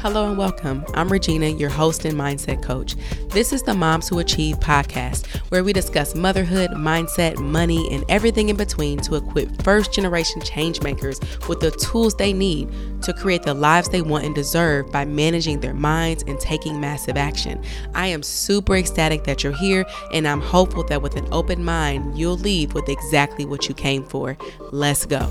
Hello and welcome. I'm Regina, your host and mindset coach. This is the Moms Who Achieve podcast, where we discuss motherhood, mindset, money, and everything in between to equip first generation change makers with the tools they need to create the lives they want and deserve by managing their minds and taking massive action. I am super ecstatic that you're here, and I'm hopeful that with an open mind, you'll leave with exactly what you came for. Let's go.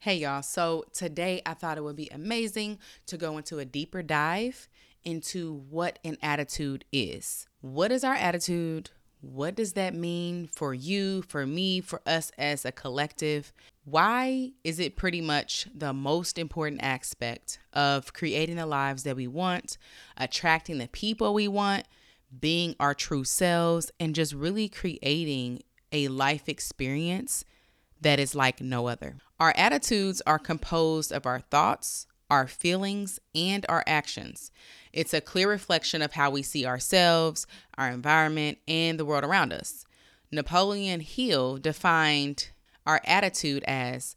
Hey, y'all. So today I thought it would be amazing to go into a deeper dive into what an attitude is. What is our attitude? What does that mean for you, for me, for us as a collective? Why is it pretty much the most important aspect of creating the lives that we want, attracting the people we want, being our true selves, and just really creating a life experience that is like no other? Our attitudes are composed of our thoughts, our feelings, and our actions. It's a clear reflection of how we see ourselves, our environment, and the world around us. Napoleon Hill defined our attitude as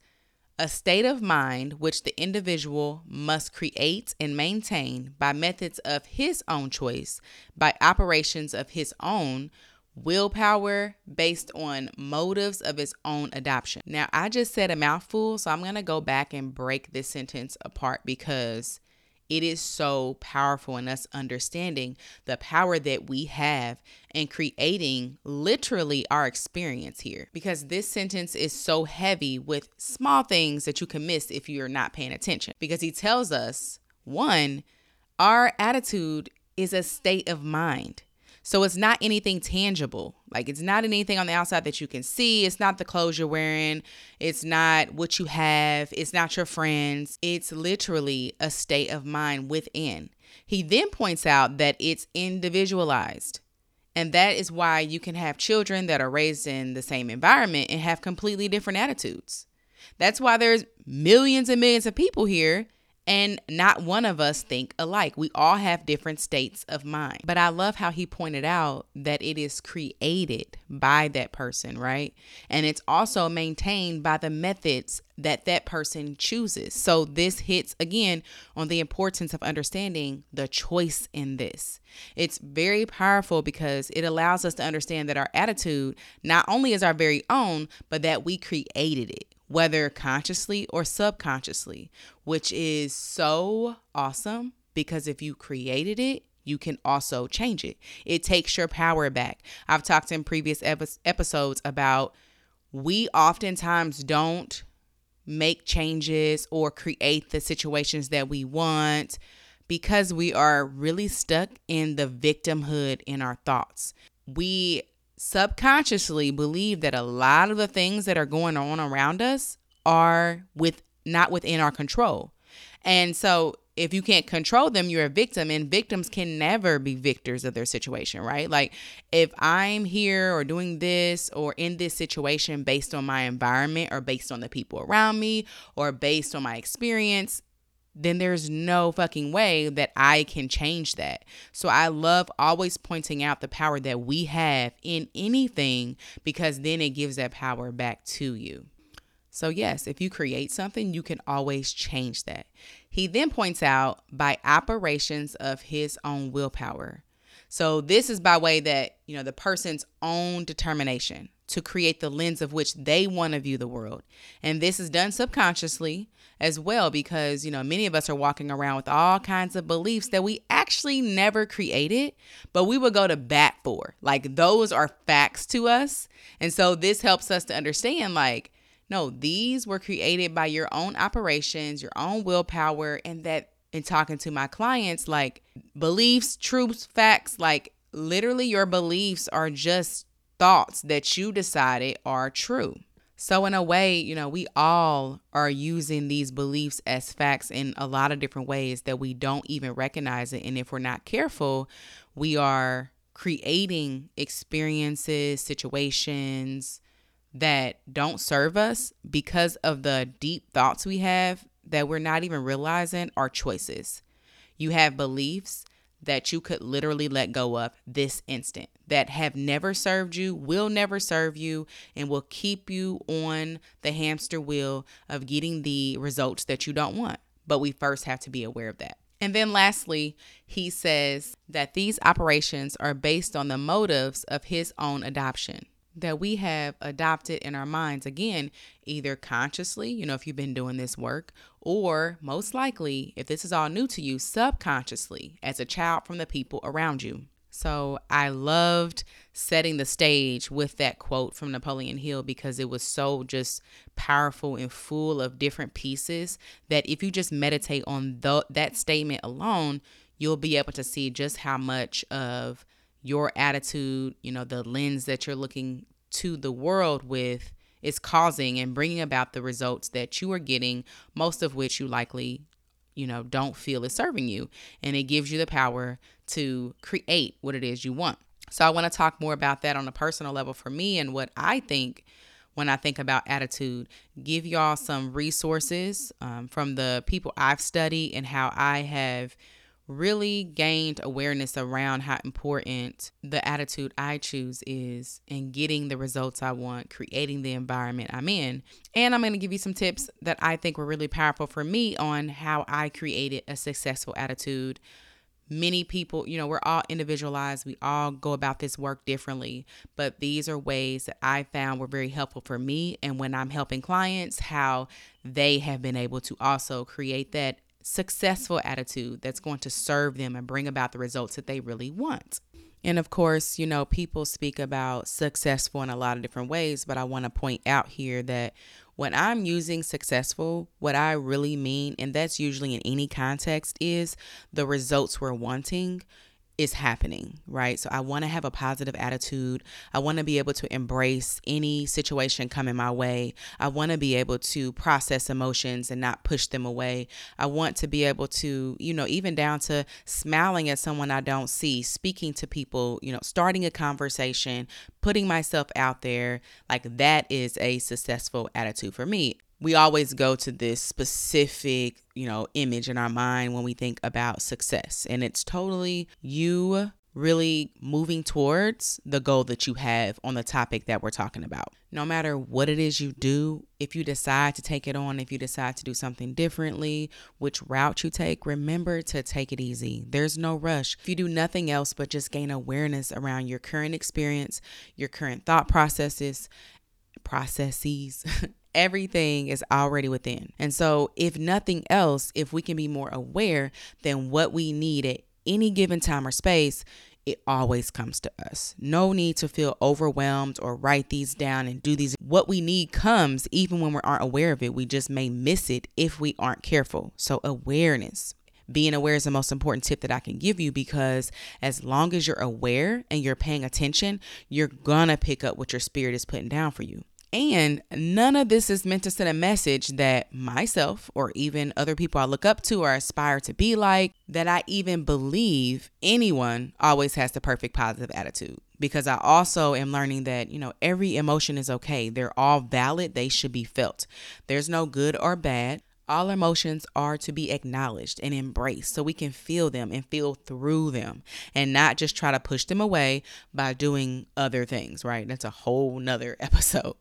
a state of mind which the individual must create and maintain by methods of his own choice, by operations of his own, willpower based on motives of its own adoption. Now, I just said a mouthful, so I'm going to go back and break this sentence apart because it is so powerful in us understanding the power that we have in creating literally our experience here. Because this sentence is so heavy with small things that you can miss if you're not paying attention. Because he tells us, one, our attitude is a state of mind. So it's not anything tangible. Like it's not anything on the outside that you can see. It's not the clothes you're wearing. It's not what you have. It's not your friends. It's literally a state of mind within. He then points out that it's individualized. And that is why you can have children that are raised in the same environment and have completely different attitudes. That's why there's millions and millions of people here and not one of us think alike. We all have different states of mind. But I love how he pointed out that it is created by that person, right? And it's also maintained by the methods that that person chooses. So this hits again on the importance of understanding the choice in this. It's very powerful because it allows us to understand that our attitude not only is our very own, but that we created it whether consciously or subconsciously, which is so awesome because if you created it, you can also change it. It takes your power back. I've talked in previous episodes about we oftentimes don't make changes or create the situations that we want because we are really stuck in the victimhood in our thoughts. We subconsciously believe that a lot of the things that are going on around us are with not within our control. And so if you can't control them, you're a victim, and victims can never be victors of their situation, right? Like, if I'm here or doing this or in this situation based on my environment or based on the people around me or based on my experience, then there's no fucking way that I can change that. So I love always pointing out the power that we have in anything because then it gives that power back to you. So, yes, if you create something, you can always change that. He then points out by operations of his own willpower. So, this is by way that, you know, the person's own determination to create the lens of which they want to view the world. And this is done subconsciously as well because, you know, many of us are walking around with all kinds of beliefs that we actually never created, but we would go to bat for. Like those are facts to us. And so this helps us to understand like no, these were created by your own operations, your own willpower and that in talking to my clients like beliefs, truths, facts, like literally your beliefs are just thoughts that you decided are true. So, in a way, you know, we all are using these beliefs as facts in a lot of different ways that we don't even recognize it. And if we're not careful, we are creating experiences, situations that don't serve us because of the deep thoughts we have that we're not even realizing are choices. You have beliefs that you could literally let go of this instant that have never served you, will never serve you, and will keep you on the hamster wheel of getting the results that you don't want. but we first have to be aware of that. And then lastly, he says that these operations are based on the motives of his own adoption that we have adopted in our minds again either consciously you know if you've been doing this work or most likely if this is all new to you subconsciously as a child from the people around you. So I loved setting the stage with that quote from Napoleon Hill because it was so just powerful and full of different pieces that if you just meditate on the, that statement alone, you'll be able to see just how much of your attitude, you know, the lens that you're looking to the world with is causing and bringing about the results that you are getting, most of which you likely, you know, don't feel is serving you. And it gives you the power to create what it is you want. So I want to talk more about that on a personal level for me and what I think when I think about attitude. Give y'all some resources um, from the people I've studied and how I have really gained awareness around how important the attitude I choose is in getting the results I want, creating the environment I'm in. And I'm going to give you some tips that I think were really powerful for me on how I created a successful attitude many people, you know, we're all individualized. We all go about this work differently, but these are ways that I found were very helpful for me. And when I'm helping clients, how they have been able to also create that successful attitude that's going to serve them and bring about the results that they really want. And of course, you know, people speak about successful in a lot of different ways, but I want to point out here that when I'm using successful, what I really mean, and that's usually in any context, is the results we're wanting is happening, right? So I want to have a positive attitude. I want to be able to embrace any situation coming my way. I want to be able to process emotions and not push them away. I want to be able to, you know, even down to smiling at someone I don't see, speaking to people, you know, starting a conversation, putting myself out there. Like that is a successful attitude for me we always go to this specific, you know, image in our mind when we think about success. And it's totally you really moving towards the goal that you have on the topic that we're talking about. No matter what it is you do, if you decide to take it on, if you decide to do something differently, which route you take, remember to take it easy. There's no rush. If you do nothing else but just gain awareness around your current experience, your current thought processes, processes, everything is already within. And so, if nothing else, if we can be more aware than what we need at any given time or space, it always comes to us. No need to feel overwhelmed or write these down and do these. What we need comes even when we aren't aware of it. We just may miss it if we aren't careful. So, awareness. Being aware is the most important tip that I can give you because as long as you're aware and you're paying attention, you're gonna pick up what your spirit is putting down for you. And none of this is meant to send a message that myself or even other people I look up to or aspire to be like, that I even believe anyone always has the perfect positive attitude. Because I also am learning that, you know, every emotion is okay. They're all valid, they should be felt. There's no good or bad. All emotions are to be acknowledged and embraced so we can feel them and feel through them and not just try to push them away by doing other things, right? That's a whole nother episode.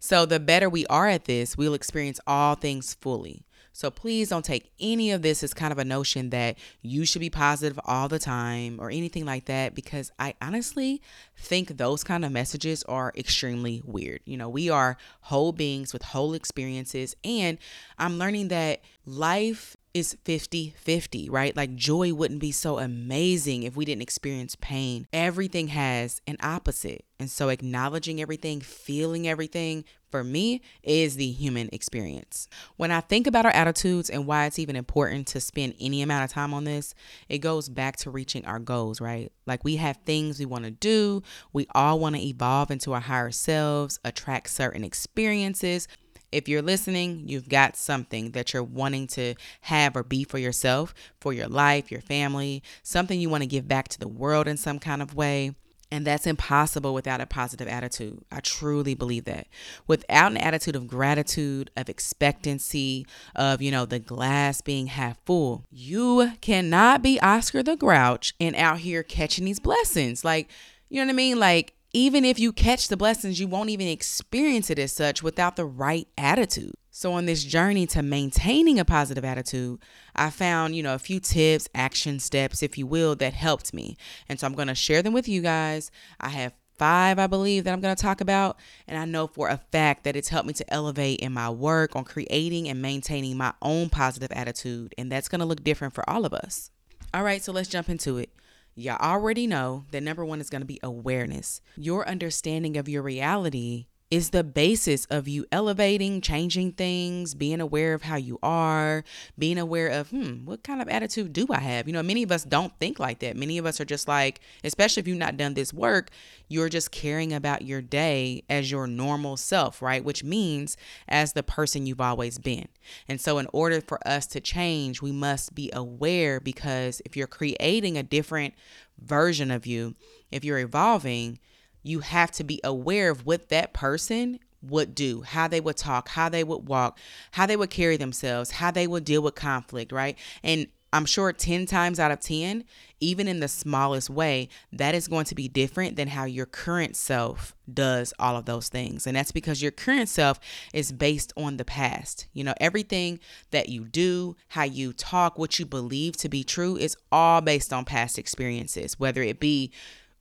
So, the better we are at this, we'll experience all things fully. So please don't take any of this as kind of a notion that you should be positive all the time or anything like that because I honestly think those kind of messages are extremely weird. You know, we are whole beings with whole experiences and I'm learning that life is 50 50, right? Like joy wouldn't be so amazing if we didn't experience pain. Everything has an opposite. And so acknowledging everything, feeling everything, for me, is the human experience. When I think about our attitudes and why it's even important to spend any amount of time on this, it goes back to reaching our goals, right? Like we have things we want to do, we all want to evolve into our higher selves, attract certain experiences if you're listening, you've got something that you're wanting to have or be for yourself, for your life, your family, something you want to give back to the world in some kind of way. And that's impossible without a positive attitude. I truly believe that. Without an attitude of gratitude, of expectancy, of, you know, the glass being half full, you cannot be Oscar the Grouch and out here catching these blessings. Like, you know what I mean? Like, Even if you catch the blessings, you won't even experience it as such without the right attitude. So, on this journey to maintaining a positive attitude, I found, you know, a few tips, action steps, if you will, that helped me. And so I'm going to share them with you guys. I have five, I believe, that I'm going to talk about. And I know for a fact that it's helped me to elevate in my work on creating and maintaining my own positive attitude. And that's going to look different for all of us. All right, so let's jump into it. Y'all already know that number one is going to be awareness. Your understanding of your reality is the basis of you elevating, changing things, being aware of how you are, being aware of, hmm, what kind of attitude do I have? You know, many of us don't think like that. Many of us are just like, especially if you've not done this work, you're just caring about your day as your normal self, right? Which means as the person you've always been. And so, in order for us to change, we must be aware because if you're creating a different version of you, if you're evolving, you have to be aware of what that person would do, how they would talk, how they would walk, how they would carry themselves, how they would deal with conflict, right? And I'm sure 10 times out of 10, even in the smallest way, that is going to be different than how your current self does all of those things. And that's because your current self is based on the past. You know, everything that you do, how you talk, what you believe to be true is all based on past experiences, whether it be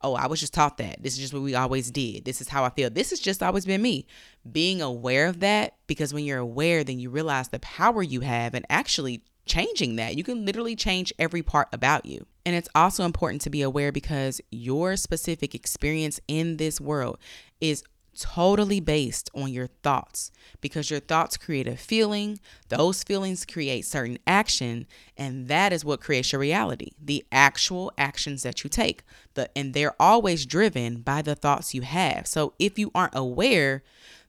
oh, I was just taught that. This is just what we always did. This is how I feel. This has just always been me. Being aware of that, because when you're aware, then you realize the power you have and actually changing that. You can literally change every part about you. And it's also important to be aware because your specific experience in this world is totally based on your thoughts because your thoughts create a feeling, those feelings create certain action, and that is what creates your reality. The actual actions that you take. The and they're always driven by the thoughts you have. So if you aren't aware,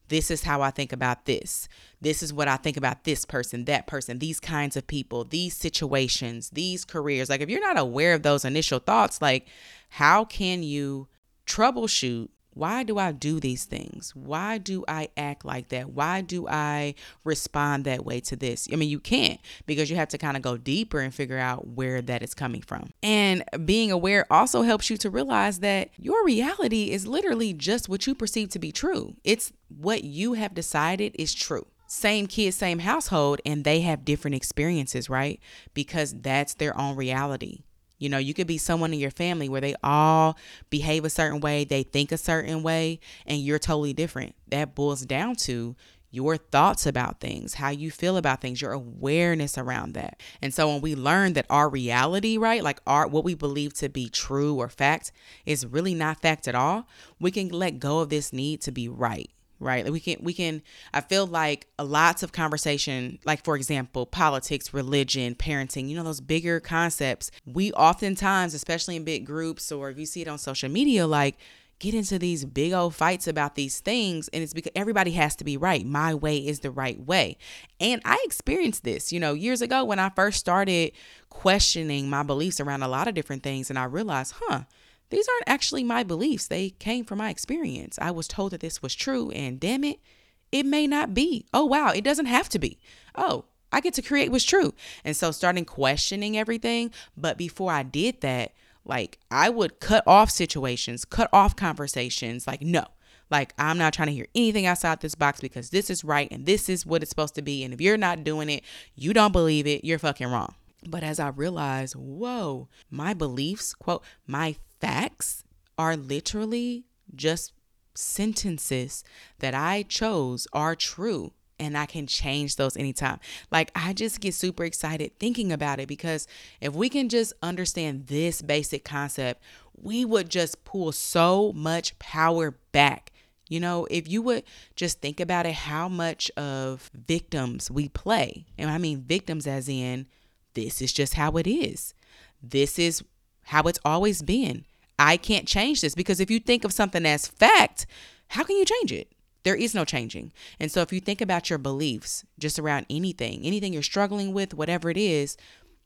this is how I think about this. This is what I think about this person, that person, these kinds of people, these situations, these careers. Like if you're not aware of those initial thoughts, like how can you troubleshoot why do I do these things? Why do I act like that? Why do I respond that way to this? I mean, you can't because you have to kind of go deeper and figure out where that is coming from. And being aware also helps you to realize that your reality is literally just what you perceive to be true. It's what you have decided is true same kids, same household, and they have different experiences, right? Because that's their own reality. You know, you could be someone in your family where they all behave a certain way, they think a certain way, and you're totally different. That boils down to your thoughts about things, how you feel about things, your awareness around that. And so when we learn that our reality, right, like our what we believe to be true or fact is really not fact at all, we can let go of this need to be right right? Like we can we can i feel like lots of conversation like for example politics religion parenting you know those bigger concepts we oftentimes especially in big groups or if you see it on social media like get into these big old fights about these things and it's because everybody has to be right. My way is the right way. And i experienced this you know years ago when i first started questioning my beliefs around a lot of different things and i realized huh these aren't actually my beliefs. They came from my experience. I was told that this was true, and damn it, it may not be. Oh, wow, it doesn't have to be. Oh, I get to create what's true. And so, starting questioning everything. But before I did that, like I would cut off situations, cut off conversations. Like, no, like I'm not trying to hear anything outside this box because this is right and this is what it's supposed to be. And if you're not doing it, you don't believe it, you're fucking wrong. But as I realized, whoa, my beliefs, quote, my facts are literally just sentences that I chose are true and I can change those anytime. Like, I just get super excited thinking about it because if we can just understand this basic concept, we would just pull so much power back. You know, if you would just think about it, how much of victims we play. And I mean, victims as in, this is just how it is. This is how it's always been. I can't change this because if you think of something as fact, how can you change it? There is no changing. And so if you think about your beliefs just around anything, anything you're struggling with, whatever it is,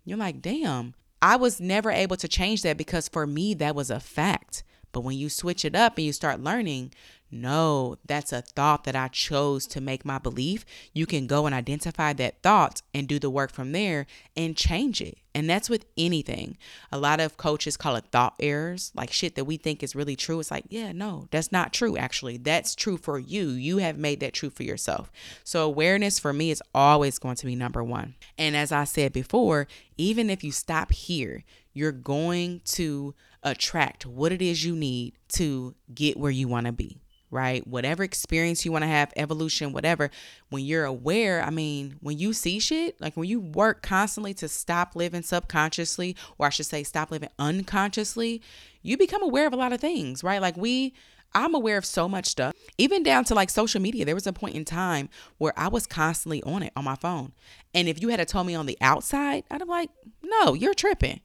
you're like, damn, I was never able to change that because for me, that was a fact. But when you switch it up and you start learning, No, that's a thought that I chose to make my belief. You can go and identify that thought and do the work from there and change it. And that's with anything. A lot of coaches call it thought errors, like shit that we think is really true. It's like, yeah, no, that's not true, actually. That's true for you. You have made that true for yourself. So, awareness for me is always going to be number one. And as I said before, even if you stop here, you're going to attract what it is you need to get where you want to be right? Whatever experience you want to have, evolution, whatever, when you're aware, I mean, when you see shit, like when you work constantly to stop living subconsciously, or I should say, stop living unconsciously, you become aware of a lot of things, right? Like we, I'm aware of so much stuff, even down to like social media. There was a point in time where I was constantly on it on my phone. And if you had told me on the outside, I'd have like, no, you're tripping.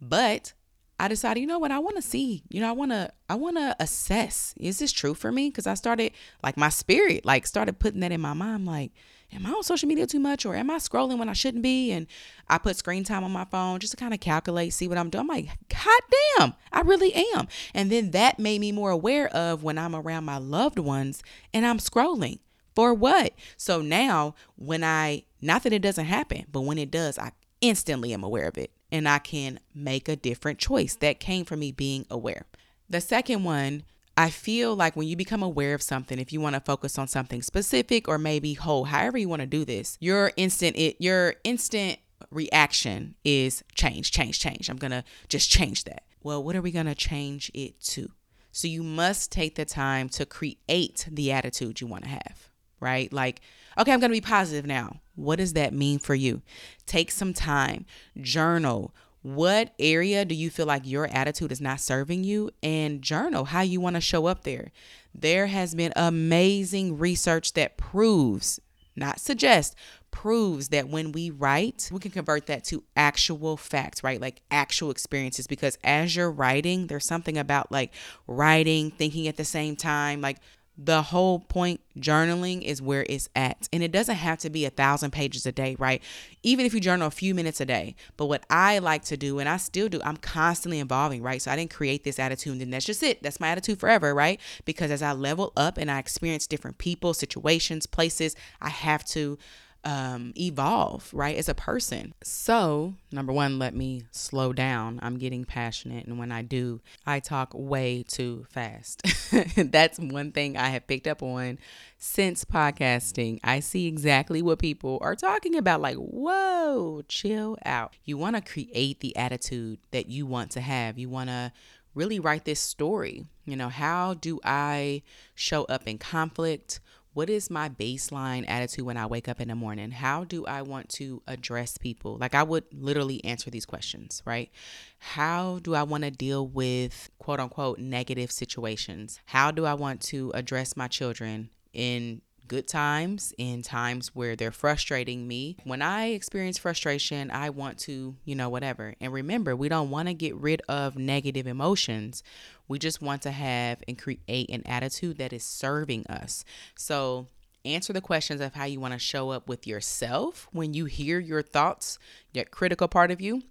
But I decided, you know what, I want to see, you know, I want to, I want to assess, is this true for me? Because I started, like, my spirit, like, started putting that in my mind, like, am I on social media too much or am I scrolling when I shouldn't be? And I put screen time on my phone just to kind of calculate, see what I'm doing. I'm like, God damn, I really am. And then that made me more aware of when I'm around my loved ones and I'm scrolling. For what? So now, when I, not that it doesn't happen, but when it does, I instantly am aware of it and I can make a different choice. That came from me being aware. The second one, I feel like when you become aware of something, if you want to focus on something specific or maybe whole, however you want to do this, your instant it your instant reaction is change, change, change. I'm going to just change that. Well, what are we going to change it to? So you must take the time to create the attitude you want to have, right? Like Okay, I'm going to be positive now. What does that mean for you? Take some time, journal. What area do you feel like your attitude is not serving you? And journal how you want to show up there. There has been amazing research that proves, not suggest, proves that when we write, we can convert that to actual facts, right? Like actual experiences. Because as you're writing, there's something about like writing, thinking at the same time, like the whole point journaling is where it's at. And it doesn't have to be a thousand pages a day right? Even if you journal a few minutes a day. But what i like to do and i still do i'm constantly evolving right? So i didn't create this attitude and that's just it. That's my attitude forever right? Because as i level up and i experience different people situations places i have to um, evolve, right, as a person. So, number one, let me slow down. I'm getting passionate. And when I do, I talk way too fast. That's one thing I have picked up on since podcasting. I see exactly what people are talking about. Like, whoa, chill out. You want to create the attitude that you want to have. You want to really write this story. You know, how do I show up in conflict? What is my baseline attitude when I wake up in the morning? How do I want to address people? Like, I would literally answer these questions, right? How do I want to deal with quote unquote negative situations? How do I want to address my children in good times, in times where they're frustrating me. When I experience frustration, I want to, you know, whatever. And remember, we don't want to get rid of negative emotions. We just want to have and create an attitude that is serving us. So, answer the questions of how you want to show up with yourself when you hear your thoughts, that critical part of you,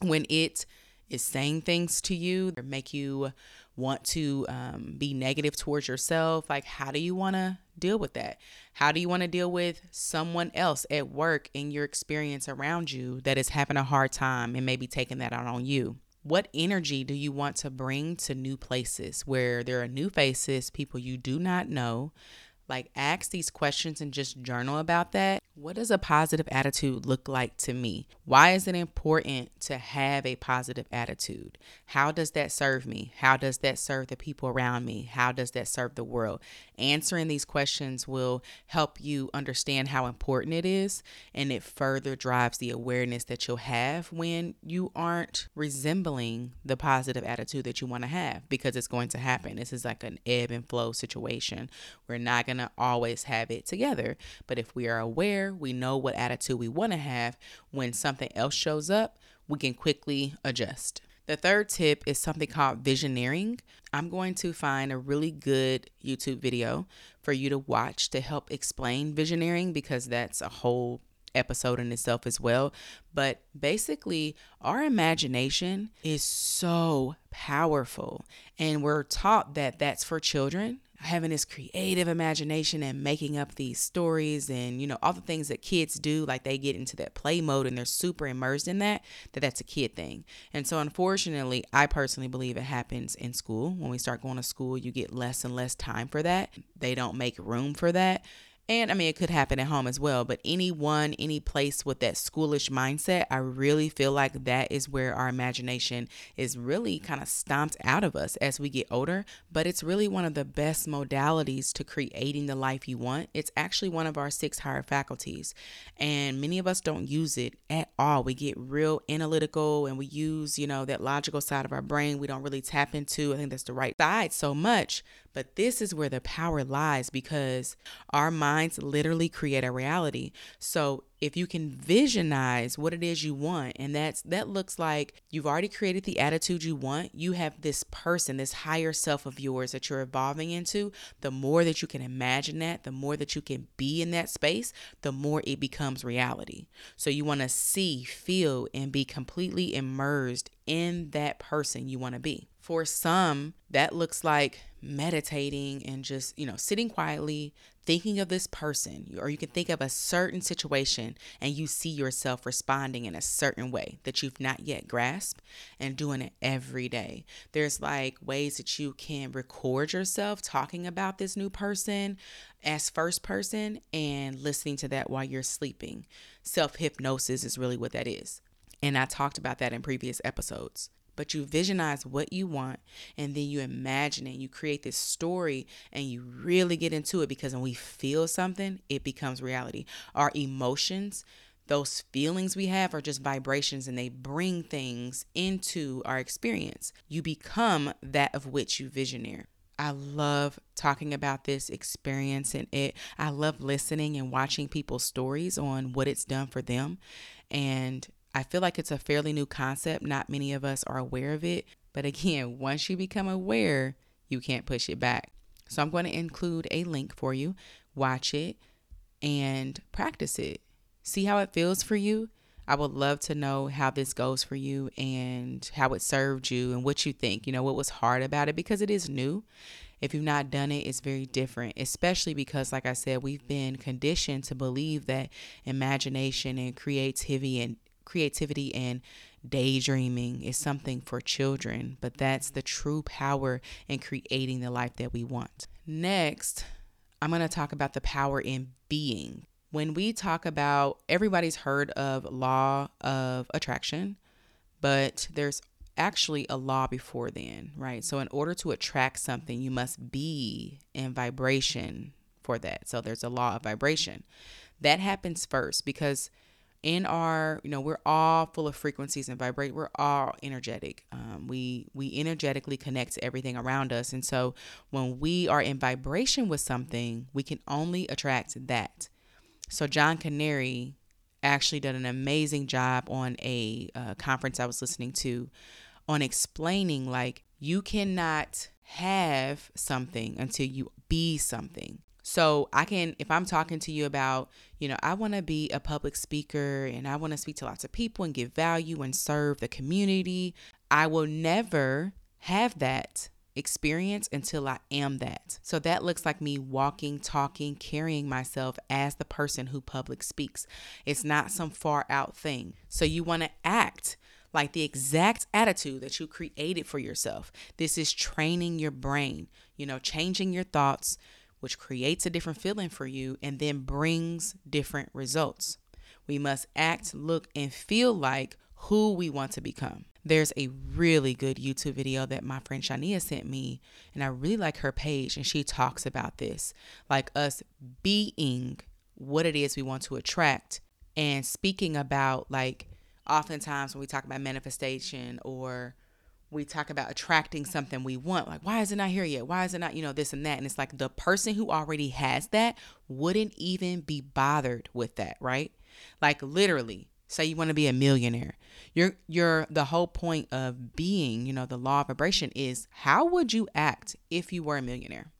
when it is saying things to you or make you want to um, be negative towards yourself? Like how do you want to deal with that? How do you want to deal with someone else at work in your experience around you that is having a hard time and maybe taking that out on you? What energy do you want to bring to new places where there are new faces people you do not know like ask these questions and just journal about that what does a positive attitude look like to me? Why is it important to have a positive attitude? How does that serve me? How does that serve the people around me? How does that serve the world? Answering these questions will help you understand how important it is, and it further drives the awareness that you'll have when you aren't resembling the positive attitude that you want to have because it's going to happen. This is like an ebb and flow situation. We're not going to always have it together, but if we are aware, we know what attitude we want to have. When something else shows up, we can quickly adjust. The third tip is something called visioneering. I'm going to find a really good YouTube video for you to watch to help explain visioneering because that's a whole episode in itself as well. But basically, our imagination is so powerful, and we're taught that that's for children having this creative imagination and making up these stories and you know all the things that kids do like they get into that play mode and they're super immersed in that that that's a kid thing. And so unfortunately i personally believe it happens in school. When we start going to school you get less and less time for that. They don't make room for that and I mean, it could happen at home as well, but anyone, any place with that schoolish mindset, I really feel like that is where our imagination is really kind of stomped out of us as we get older. But it's really one of the best modalities to creating the life you want. It's actually one of our six higher faculties, and many of us don't use it at all. We get real analytical and we use, you know, that logical side of our brain. We don't really tap into, I think that's the right side so much, but this is where the power lies because our minds literally create a reality. So if you can visionize what it is you want and that's that looks like you've already created the attitude you want you have this person this higher self of yours that you're evolving into the more that you can imagine that the more that you can be in that space the more it becomes reality so you want to see feel and be completely immersed in that person you want to be for some that looks like meditating and just, you know, sitting quietly, thinking of this person, or you can think of a certain situation and you see yourself responding in a certain way that you've not yet grasped and doing it every day. There's like ways that you can record yourself talking about this new person as first person and listening to that while you're sleeping. Self hypnosis is really what that is. And I talked about that in previous episodes but you visionize what you want and then you imagine it. You create this story and you really get into it because when we feel something, it becomes reality. Our emotions, those feelings we have are just vibrations and they bring things into our experience. You become that of which you visioneer. I love talking about this experience and it. I love listening and watching people's stories on what it's done for them. And I feel like it's a fairly new concept. Not many of us are aware of it. But again, once you become aware, you can't push it back. So I'm going to include a link for you. Watch it and practice it. See how it feels for you. I would love to know how this goes for you and how it served you and what you think. You know, what was hard about it because it is new. If you've not done it, it's very different, especially because, like I said, we've been conditioned to believe that imagination and creativity and creativity and daydreaming is something for children, but that's the true power in creating the life that we want. Next, I'm going to talk about the power in being. When we talk about everybody's heard of law of attraction, but there's actually a law before then, right? So in order to attract something, you must be in vibration for that. So there's a law of vibration. That happens first because in our you know we're all full of frequencies and vibrate we're all energetic. Um, we we energetically connect to everything around us. And so when we are in vibration with something we can only attract that. So john canary actually did an amazing job on a uh, conference i was listening to on explaining like you cannot have something until you be something so I can, if I'm talking to you about, you know, I want to be a public speaker and I want to speak to lots of people and give value and serve the community, I will never have that experience until I am that. So that looks like me walking, talking, carrying myself as the person who public speaks. It's not some far out thing. So you want to act like the exact attitude that you created for yourself. This is training your brain, you know, changing your thoughts which creates a different feeling for you and then brings different results. We must act, look, and feel like who we want to become. There's a really good YouTube video that my friend Shania sent me, and I really like her page, and she talks about this like us being what it is we want to attract and speaking about like oftentimes when we talk about manifestation or we talk about attracting something we want. Like, why is it not here yet? Why is it not, you know, this and that? And it's like the person who already has that wouldn't even be bothered with that, right? Like literally, say you want to be a millionaire. You're the whole point of being, you know, the law of vibration is how would you act if you were a millionaire?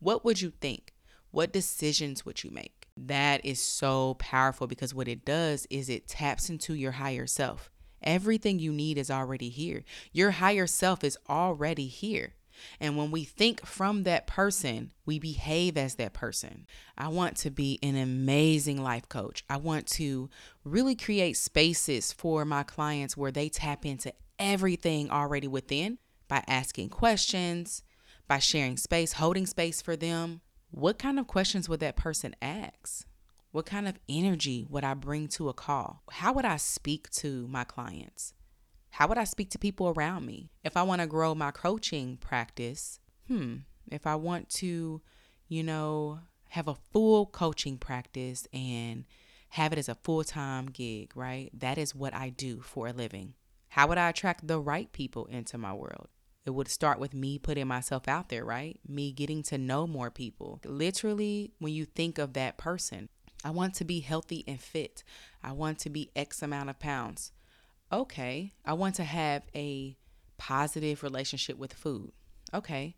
What would you think? What decisions would you make? That is so powerful because what it does is it taps into your higher self. Everything you need is already here. Your higher self is already here. And when we think from that person, we behave as that person. I want to be an amazing life coach. I want to really create spaces for my clients where they tap into everything already within by asking questions, by sharing space, holding space for them. What kind of questions would that person ask? What kind of energy would I bring to a call? How would I speak to my clients? How would I speak to people around me? If I want to grow my coaching practice, hmm, if I want to, you know, have a full coaching practice and have it as a full time gig, right? That is what I do for a living. How would I attract the right people into my world? It would start with me putting myself out there, right? Me getting to know more people. Literally, when you think of that person, I want to be healthy and fit. I want to be X amount of pounds okay, I want to have a positive relationship with food. Okay.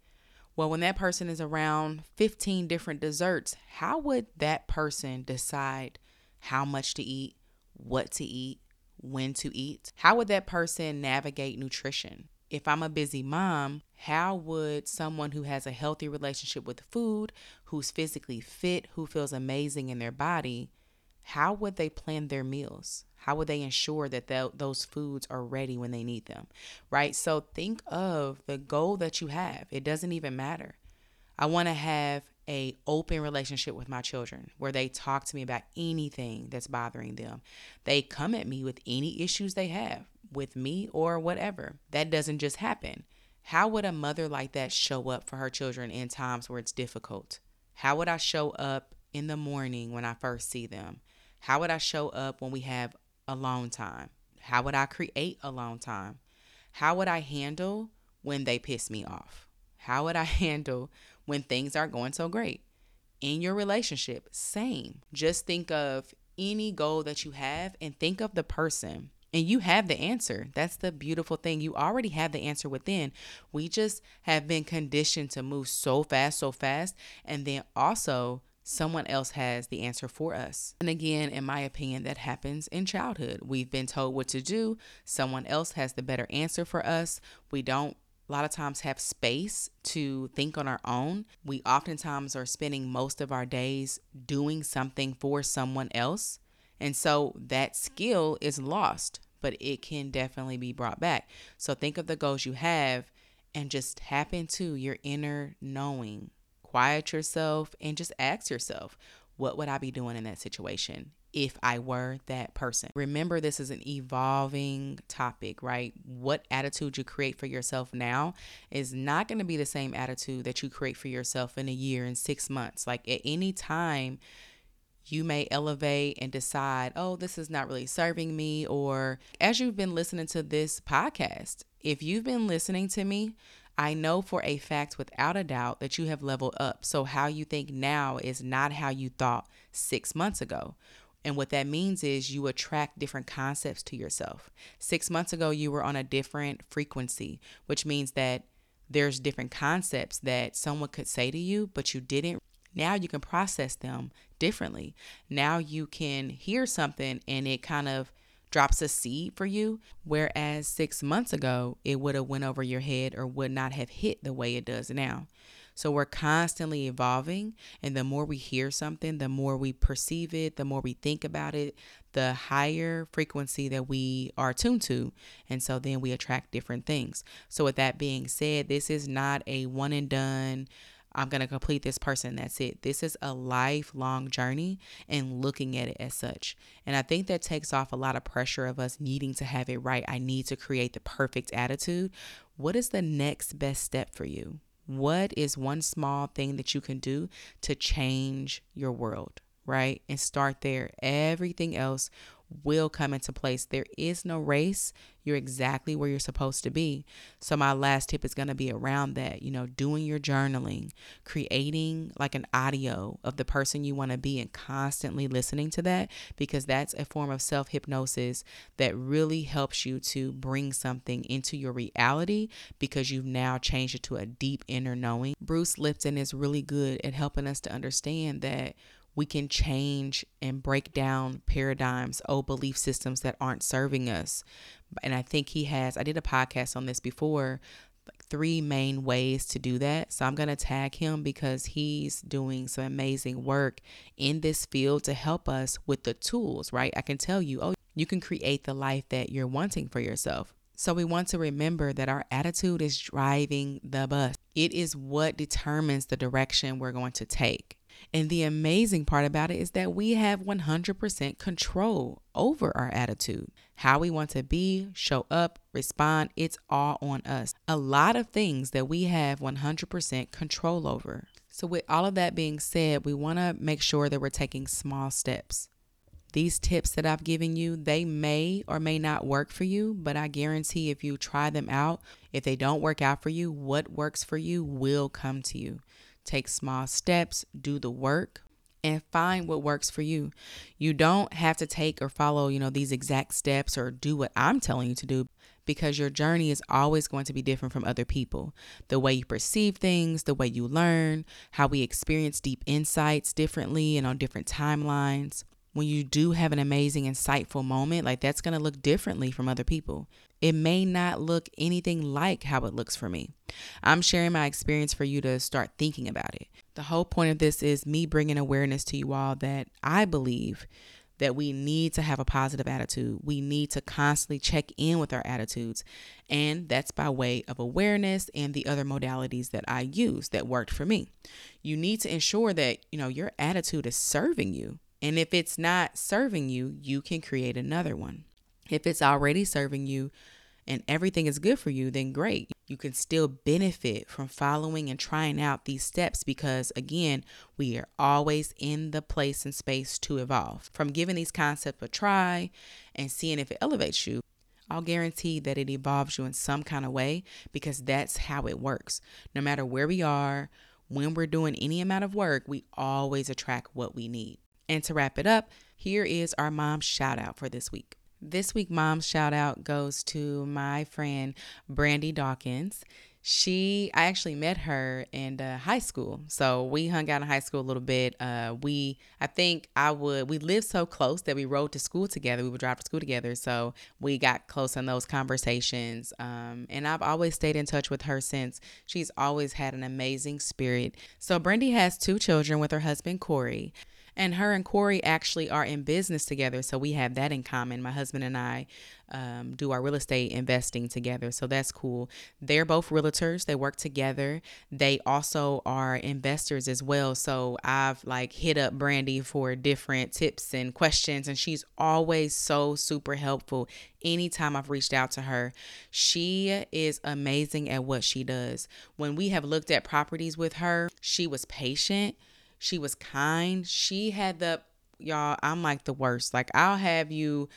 Well, when that person is around 15 different desserts, how would that person decide how much to eat, what to eat, when to eat? How would that person navigate nutrition? If I'm a busy mom, how would someone who has a healthy relationship with food, who's physically fit, who feels amazing in their body, how would they plan their meals? How would they ensure that th- those foods are ready when they need them? Right? So think of the goal that you have. It doesn't even matter. I want to have a open relationship with my children where they talk to me about anything that's bothering them. They come at me with any issues they have with me or whatever. That doesn't just happen. How would a mother like that show up for her children in times where it's difficult? How would I show up in the morning when I first see them? How would I show up when we have alone time? How would I create alone time? How would I handle when they piss me off? How would I handle when things are going so great? In your relationship, same. Just think of any goal that you have and think of the person and you have the answer. That's the beautiful thing. You already have the answer within. We just have been conditioned to move so fast, so fast. And then also someone else has the answer for us. And again, in my opinion, that happens in childhood. We've been told what to do, someone else has the better answer for us. We don't a lot of times have space to think on our own. We oftentimes are spending most of our days doing something for someone else. And so that skill is lost, but it can definitely be brought back. So think of the goals you have and just tap into your inner knowing quiet yourself and just ask yourself, what would I be doing in that situation if I were that person? Remember, this is an evolving topic, right? What attitude you create for yourself now is not going to be the same attitude that you create for yourself in a year and six months. Like at any time, you may elevate and decide, oh, this is not really serving me. Or as you've been listening to this podcast, if you've been listening to me, I know for a fact without a doubt that you have leveled up. So, how you think now is not how you thought six months ago. And what that means is you attract different concepts to yourself. Six months ago, you were on a different frequency, which means that there's different concepts that someone could say to you, but you didn't. Now you can process them differently. Now you can hear something and it kind of drops a seed for you whereas 6 months ago it would have went over your head or would not have hit the way it does now. So we're constantly evolving and the more we hear something, the more we perceive it, the more we think about it, the higher frequency that we are tuned to. And so then we attract different things. So with that being said, this is not a one and done I'm going to complete this person. That's it. This is a lifelong journey and looking at it as such. And I think that takes off a lot of pressure of us needing to have it right. I need to create the perfect attitude. What is the next best step for you? What is one small thing that you can do to change your world, right? And start there. Everything else will come into place. There is no race. You're exactly where you're supposed to be. So, my last tip is going to be around that, you know, doing your journaling, creating like an audio of the person you want to be, and constantly listening to that because that's a form of self hypnosis that really helps you to bring something into your reality because you've now changed it to a deep inner knowing. Bruce Lipton is really good at helping us to understand that we can change and break down paradigms, old belief systems that aren't serving us. And I think he has, I did a podcast on this before like three main ways to do that. So I'm going to tag him because he's doing some amazing work in this field to help us with the tools, right? I can tell you, oh, you can create the life that you're wanting for yourself. So we want to remember that our attitude is driving the bus. It is what determines the direction we're going to take. And the amazing part about it is that we have 100% control over our attitude. How we want to be, show up, respond, it's all on us. A lot of things that we have 100% control over. So, with all of that being said, we want to make sure that we're taking small steps. These tips that I've given you, they may or may not work for you, but I guarantee if you try them out, if they don't work out for you, what works for you will come to you. Take small steps, do the work, and find what works for you. You don't have to take or follow, you know, these exact steps or do what I'm telling you to do because your journey is always going to be different from other people. The way you perceive things, the way you learn, how we experience deep insights differently and on different timelines. When you do have an amazing, insightful moment, like that's going to look differently from other people it may not look anything like how it looks for me. I'm sharing my experience for you to start thinking about it. The whole point of this is me bringing awareness to you all that I believe that we need to have a positive attitude. We need to constantly check in with our attitudes. And that's by way of awareness and the other modalities that I use that worked for me. You need to ensure that, you know, your attitude is serving you. And if it's not serving you, you can create another one. If it's already serving you and everything is good for you, then great. You can still benefit from following and trying out these steps because, again, we are always in the place and space to evolve. From giving these concepts a try and seeing if it elevates you, I'll guarantee that it evolves you in some kind of way because that's how it works. No matter where we are, when we're doing any amount of work, we always attract what we need. And to wrap it up, here is our mom shout out for this week. This week, mom's shout out goes to my friend Brandi Dawkins. She, I actually met her in uh, high school. So we hung out in high school a little bit. Uh, we, I think I would, we lived so close that we rode to school together. We would drive to school together. So we got close in those conversations. Um, and I've always stayed in touch with her since. She's always had an amazing spirit. So Brandi has two children with her husband, Corey. And her and Corey actually are in business together. So we have that in common. My husband and I um, do our real estate investing together. So that's cool. They're both realtors, they work together. They also are investors as well. So I've like hit up Brandi for different tips and questions, and she's always so super helpful anytime I've reached out to her. She is amazing at what she does. When we have looked at properties with her, she was patient she was kind. She had the, y'all, I'm like the worst. Like, I'll have you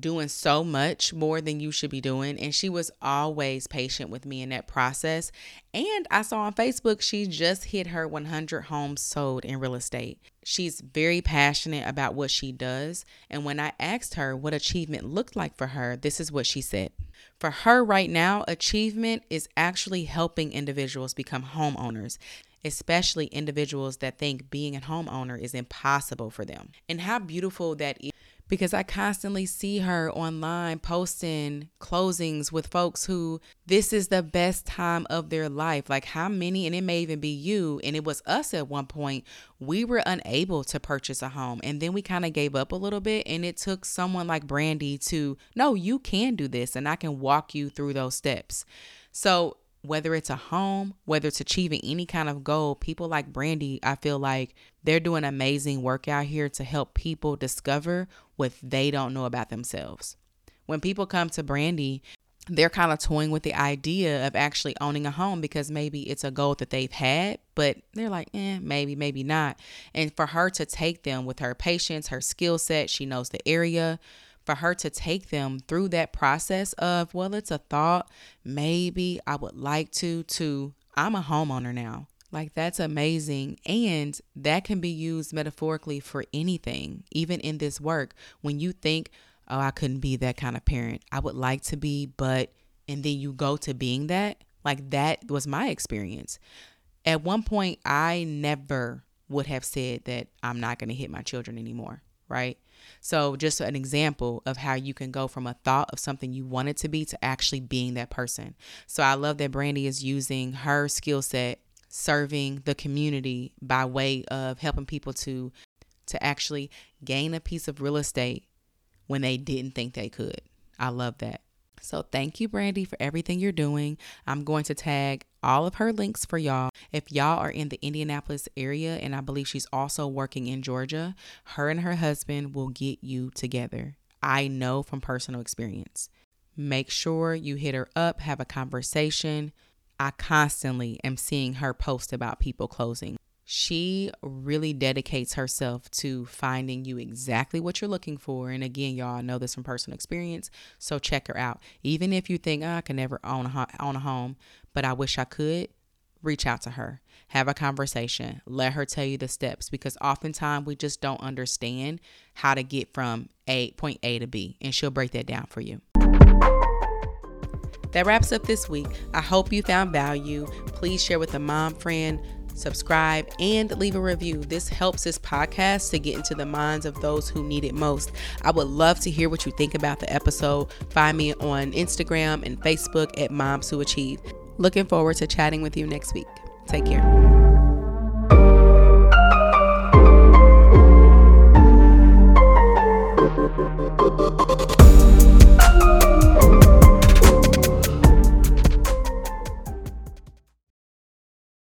doing so much more than you should be doing. And she was always patient with me in that process. And I saw on Facebook, she just hit her 100 homes sold in real estate. She's very passionate about what she does. And when I asked her what achievement looked like for her, this is what she said. For her right now, achievement is actually helping individuals become homeowners especially individuals that think being a homeowner is impossible for them. And how beautiful that is because I constantly see her online posting closings with folks who this is the best time of their life. Like, how many, and it may even be you, and it was us at one point, we were unable to purchase a home. And then we kind of gave up a little bit, and it took someone like Brandi to, no, you can do this, and I can walk you through those steps. So, whether it's a home, whether it's achieving any kind of goal, people like Brandi, I feel like they're doing amazing work out here to help people discover what they don't know about themselves. When people come to Brandi, they're kind of toying with the idea of actually owning a home because maybe it's a goal that they've had, but they're like, eh, maybe, maybe not. And for her to take them with her patience, her skill set, she knows the area, for her to take them through that process of, well, it's a thought, maybe I would like to, to I'm a homeowner now. Like, that's amazing. And that can be used metaphorically for anything, even in this work. When you think, oh, I couldn't be that kind of parent, I would like to be, but, and then you go to being that, like, that was my experience. At one point, I never would have said that I'm not going to hit my children anymore. right? So, just an example of how you can go from a thought of something you want it to be to actually being that person. So, I love that Brandi is using her skill set serving the community by way of helping people to to actually gain a piece of real estate when they didn't think they could. I love that. So thank you, Brandi, for everything you're doing. I'm going to tag all of her links for y'all. If y'all are in the Indianapolis area, and I believe she's also working in Georgia, her and her husband will get you together. I know from personal experience. Make sure you hit her up, have a conversation. I constantly am seeing her post about people closing she really dedicates herself to finding you exactly what you're looking for. And again, y'all know this from personal experience, so check her out. Even if you think oh, I can never own a, own a home, but I wish I could, reach out to her, have a conversation, let her tell you the steps because oftentimes we just don't understand how to get from A point A to B, and she'll break that down for you. That wraps up this week. I hope you found value. Please share with a mom friend subscribe, and leave a review. This helps this podcast to get into the minds of those who need it most. I would love to hear what you think about the episode. Find me on Instagram and Facebook at Moms Who Achieve. Looking forward to chatting with you next week. Take care.